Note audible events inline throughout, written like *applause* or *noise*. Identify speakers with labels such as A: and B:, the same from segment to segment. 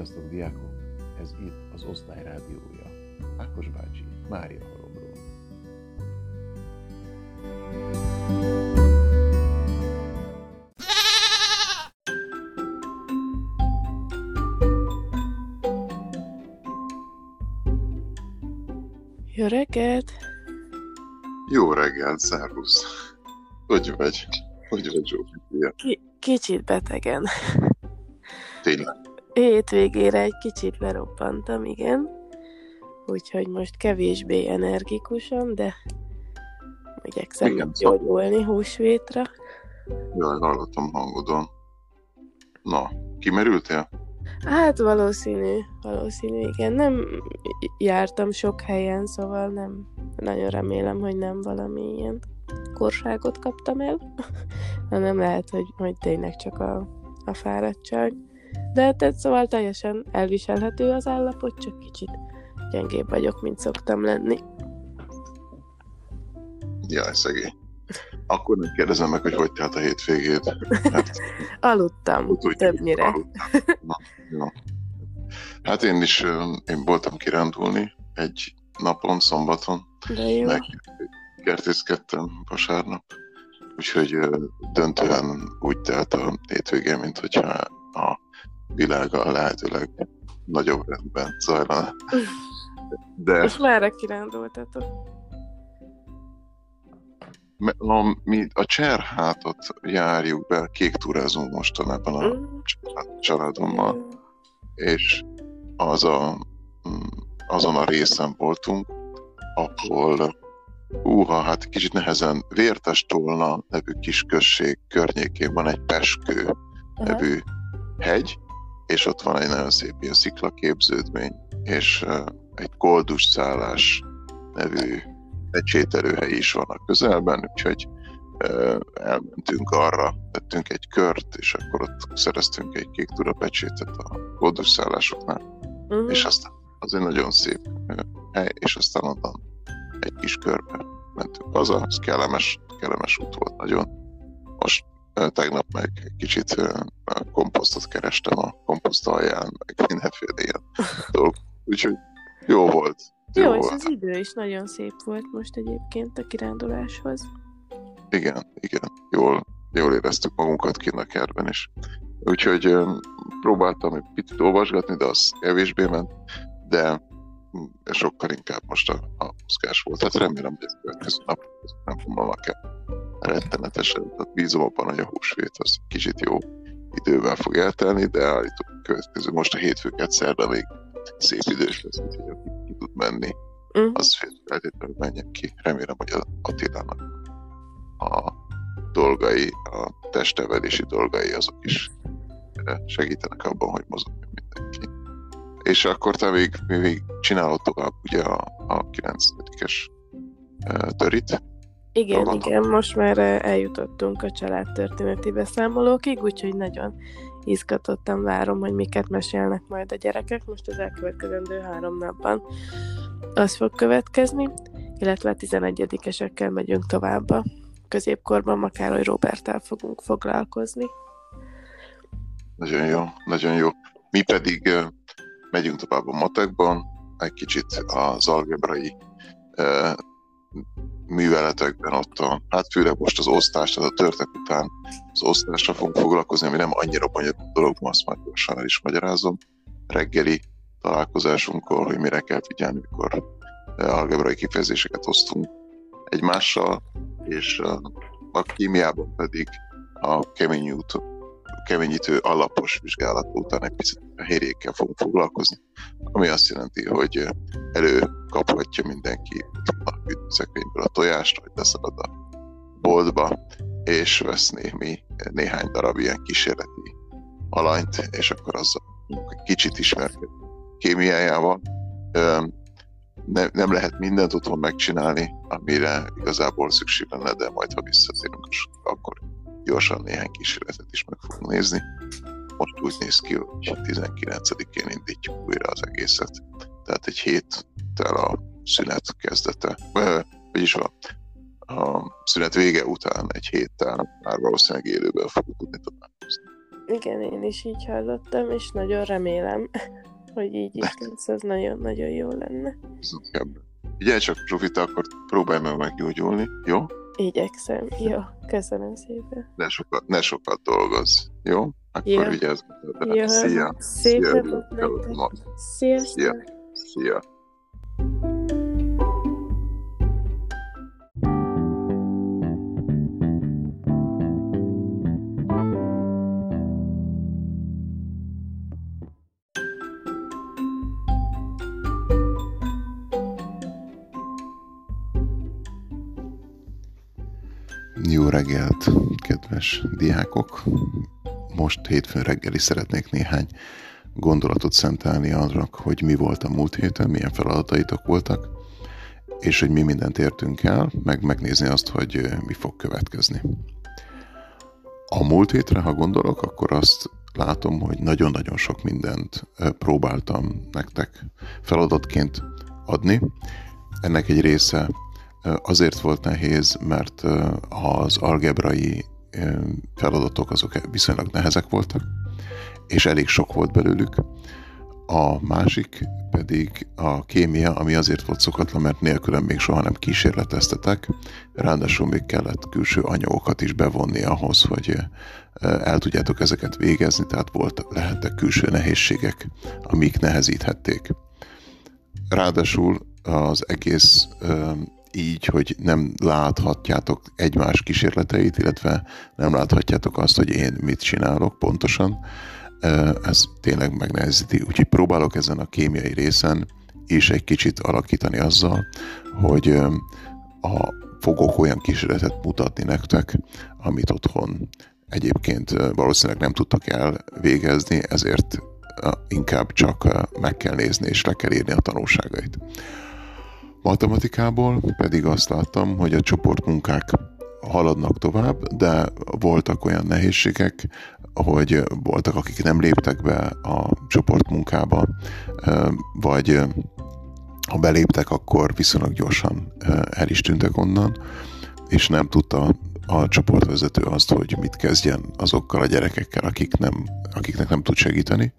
A: Sziasztok, diákok! Ez itt az Osztály Rádiója. Ákos bácsi, Mária Halomról.
B: Jó reggelt!
C: Jó reggelt, szervusz! Hogy vagy? Hogy vagy, Zsófia?
B: Ki- kicsit betegen.
C: Tényleg?
B: Hétvégére egy kicsit leroppantam, igen. Úgyhogy most kevésbé energikusan, de igyekszem
C: Igen, szóval-
B: gyógyulni húsvétra.
C: Jaj, hallottam hangodon. Na, kimerültél?
B: Hát valószínű, valószínű, igen. Nem jártam sok helyen, szóval nem nagyon remélem, hogy nem valami ilyen korságot kaptam el, *laughs* hanem lehet, hogy, hogy tényleg csak a, a fáradtság. De tehát szóval teljesen elviselhető az állapot, csak kicsit gyengébb vagyok, mint szoktam lenni.
C: Jaj, szegény. Akkor nem kérdezem meg, hogy hogy telt a hétvégét. Hát, *laughs*
B: Aludtam
C: úgy,
B: többnyire.
C: aludtál. Na, jó. Hát én is, én voltam kirándulni egy napon, szombaton,
B: De jó.
C: meg kertészkedtem vasárnap, úgyhogy döntően úgy telt a hétvégén, mint hogyha a világa a lehetőleg nagyobb rendben zajlana. De
B: Most merre kirándultatok?
C: a, mi a Cserhátot járjuk be, kék túrázunk mostanában a
B: Mm.
C: család- családommal, és az a, mm, azon a részen voltunk, ahol Úha, hát kicsit nehezen Vértes Tolna nevű kisközség környékén van egy Peskő nevű hegy, és ott van egy nagyon szép ilyen sziklaképződmény, és egy koldus szállás nevű pecsételőhely is van a közelben, úgyhogy elmentünk arra, tettünk egy kört, és akkor ott szereztünk egy kék tura pecsétet a koldus szállásoknál,
B: Mhm.
C: és aztán az egy nagyon szép hely, és aztán onnan egy kis körbe mentünk haza, ez kellemes, kellemes út volt nagyon. Most tegnap meg kicsit komposztot kerestem a komposzt alján, meg mindenféle ilyen *laughs* dolgok, úgyhogy jó volt. Jó,
B: Jó, és
C: volt.
B: az idő is nagyon szép volt most egyébként a kiránduláshoz.
C: Igen, igen, jól, jól éreztük magunkat kint a kertben is. Úgyhogy próbáltam egy picit olvasgatni, de az kevésbé ment, de mm, sokkal inkább most a, a mozgás volt. Hát remélem, hogy a következő nap nem fognak el rettenetesen. Tehát bízom abban, hogy a húsvét az kicsit jó idővel fog eltelni, de állítom, a következő, most a hétfőket szerda még szép idős lesz, úgyhogy aki ki tud menni,
B: Mhm.
C: az feltétlenül menjen ki. Remélem, hogy a Attilának a dolgai, a testevelési dolgai, azok is segítenek abban, hogy mozogjon mindenki. És akkor te még, még csinálod tovább ugye a, a 9-es eh, törit.
B: Igen,
C: Dolgot.
B: igen, most már eljutottunk a családtörténeti beszámolókig, úgyhogy nagyon izgatottan várom, hogy miket mesélnek majd a gyerekek. Most az elkövetkezendő három napban az fog következni, illetve a 11-esekkel megyünk tovább a középkorban, Makároly Roberttel fogunk foglalkozni.
C: Nagyon jó, nagyon jó. Mi pedig megyünk tovább a matekban, egy kicsit az algebrai műveletekben ott a, hát főleg most az osztás, tehát a törtek után az osztásra fogunk foglalkozni, ami nem annyira bonyolult dolog, azt már gyorsan el is magyarázom. Reggeli találkozásunkkor, hogy mire kell figyelni, mikor eh, algebrai kifejezéseket osztunk egymással, és eh, a kémiában pedig a kemény út, keményítő alapos vizsgálat után egy picit a hérékkel fogunk foglalkozni, ami azt jelenti, hogy előkaphatja mindenki a hűtőszekrényből a tojást, vagy leszalad a boltba, és vesz némi, néhány darab ilyen kísérleti alanyt, és akkor azzal kicsit ismerkedni kémiájával. Ne, nem lehet mindent otthon megcsinálni, amire igazából szükség lenne, de majd ha visszatérünk, akkor gyorsan néhány kísérletet is meg fogunk nézni. Most úgy néz ki, hogy 19-én indítjuk újra az egészet. Tehát egy héttel a szünet kezdete, vagyis a, a szünet vége után egy héttel már valószínűleg élőben fogunk tudni találkozni.
B: igen, én is így hallottam, és nagyon remélem, *laughs* hogy így is lesz, az nagyon-nagyon jó lenne.
C: Ugye csak Zsufita, akkor próbálj meg meggyógyulni, jó?
B: Igyekszem, jó, köszönöm szépen.
C: Ne sokat, ne sokat dolgozz, jó? Akkor
B: Jó.
C: vigyázz.
B: Jó,
C: Szia!
B: szép
C: Szia,
B: nektek. Sziasztok!
C: Szia! Reggelt, kedves diákok! Most hétfőn reggel is szeretnék néhány gondolatot szentelni arra, hogy mi volt a múlt héten, milyen feladataitok voltak, és hogy mi mindent értünk el, meg megnézni azt, hogy mi fog következni. A múlt hétre, ha gondolok, akkor azt látom, hogy nagyon-nagyon sok mindent próbáltam nektek feladatként adni. Ennek egy része azért volt nehéz, mert az algebrai feladatok azok viszonylag nehezek voltak, és elég sok volt belőlük. A másik pedig a kémia, ami azért volt szokatlan, mert nélkülem még soha nem kísérleteztetek, ráadásul még kellett külső anyagokat is bevonni ahhoz, hogy el tudjátok ezeket végezni, tehát volt, lehettek külső nehézségek, amik nehezíthették. Ráadásul az egész így, hogy nem láthatjátok egymás kísérleteit, illetve nem láthatjátok azt, hogy én mit csinálok pontosan, ez tényleg megnehezíti. Úgyhogy próbálok ezen a kémiai részen is egy kicsit alakítani azzal, hogy a, fogok olyan kísérletet mutatni nektek, amit otthon egyébként valószínűleg nem tudtak elvégezni, ezért inkább csak meg kell nézni és le kell írni a tanulságait. Matematikából pedig azt láttam, hogy a csoportmunkák haladnak tovább, de voltak olyan nehézségek, hogy voltak, akik nem léptek be a csoportmunkába, vagy ha beléptek, akkor viszonylag gyorsan el is tűntek onnan, és nem tudta a csoportvezető azt, hogy mit kezdjen azokkal a gyerekekkel, akik nem, akiknek nem tud segíteni.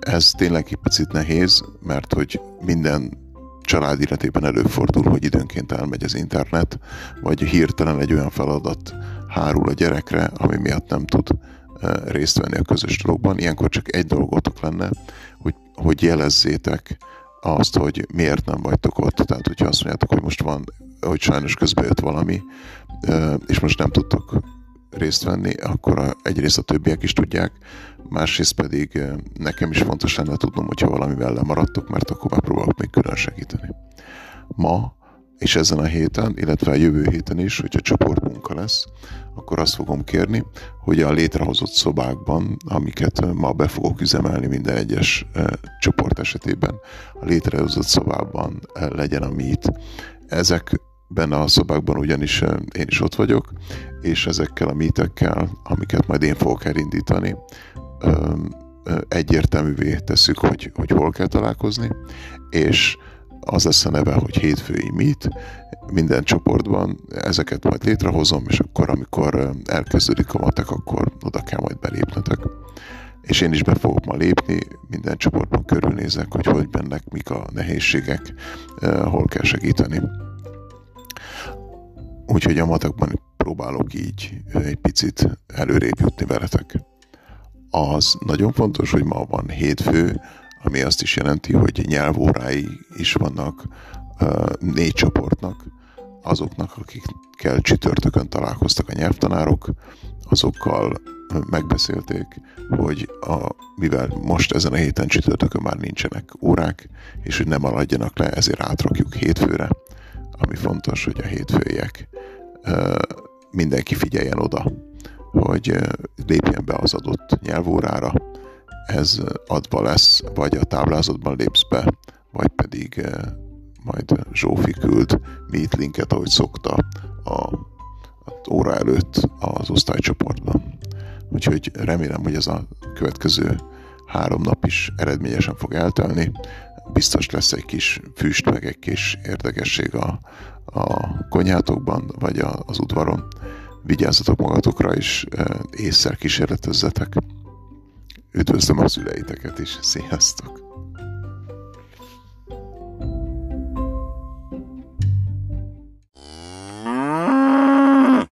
C: Ez tényleg egy picit nehéz, mert hogy minden család életében előfordul, hogy időnként elmegy az internet, vagy hirtelen egy olyan feladat hárul a gyerekre, ami miatt nem tud részt venni a közös dologban. Ilyenkor csak egy dolgotok lenne, hogy, hogy jelezzétek azt, hogy miért nem vagytok ott. Tehát, hogyha azt mondjátok, hogy most van, hogy sajnos közbe jött valami, és most nem tudtok részt venni, akkor egyrészt a többiek is tudják, másrészt pedig nekem is fontos lenne tudnom, hogyha valamivel lemaradtok, mert akkor megpróbálok még külön segíteni. Ma és ezen a héten, illetve a jövő héten is, hogyha csoportmunka lesz, akkor azt fogom kérni, hogy a létrehozott szobákban, amiket ma be fogok üzemelni minden egyes e, csoport esetében, a létrehozott szobában e, legyen a meet. Ezekben a szobákban ugyanis e, én is ott vagyok, és ezekkel a mítekkel, amiket majd én fogok elindítani, ö, egyértelművé tesszük, hogy, hogy hol kell találkozni, és az lesz a neve, hogy hétfői mit, minden csoportban ezeket majd létrehozom, és akkor, amikor ö, elkezdődik a matek, akkor oda kell majd belépnetek. És én is be fogok ma lépni, minden csoportban körülnézek, hogy hogy bennek, mik a nehézségek, hol kell segíteni. Úgyhogy a matekban próbálok így egy picit előrébb jutni veletek. Az nagyon fontos, hogy ma van hétfő, ami azt is jelenti, hogy nyelvórái is vannak négy csoportnak, azoknak, akikkel csütörtökön találkoztak a nyelvtanárok, azokkal megbeszélték, hogy a, mivel most ezen a héten csütörtökön már nincsenek órák, és hogy ne maradjanak le, ezért átrakjuk hétfőre, ami fontos, hogy a hétfőiek mindenki figyeljen oda, hogy lépjen be az adott nyelvórára, ez adva lesz, vagy a táblázatban lépsz be, vagy pedig majd Zsófi küld meet linket, ahogy szokta a, a óra előtt az osztálycsoportban. Úgyhogy remélem, hogy ez a következő három nap is eredményesen fog eltelni biztos lesz egy kis füst, meg egy kis érdekesség a, a konyhátokban, vagy a, az udvaron. Vigyázzatok magatokra, és e, észre kísérletezzetek. Üdvözlöm a szüleiteket is. Sziasztok!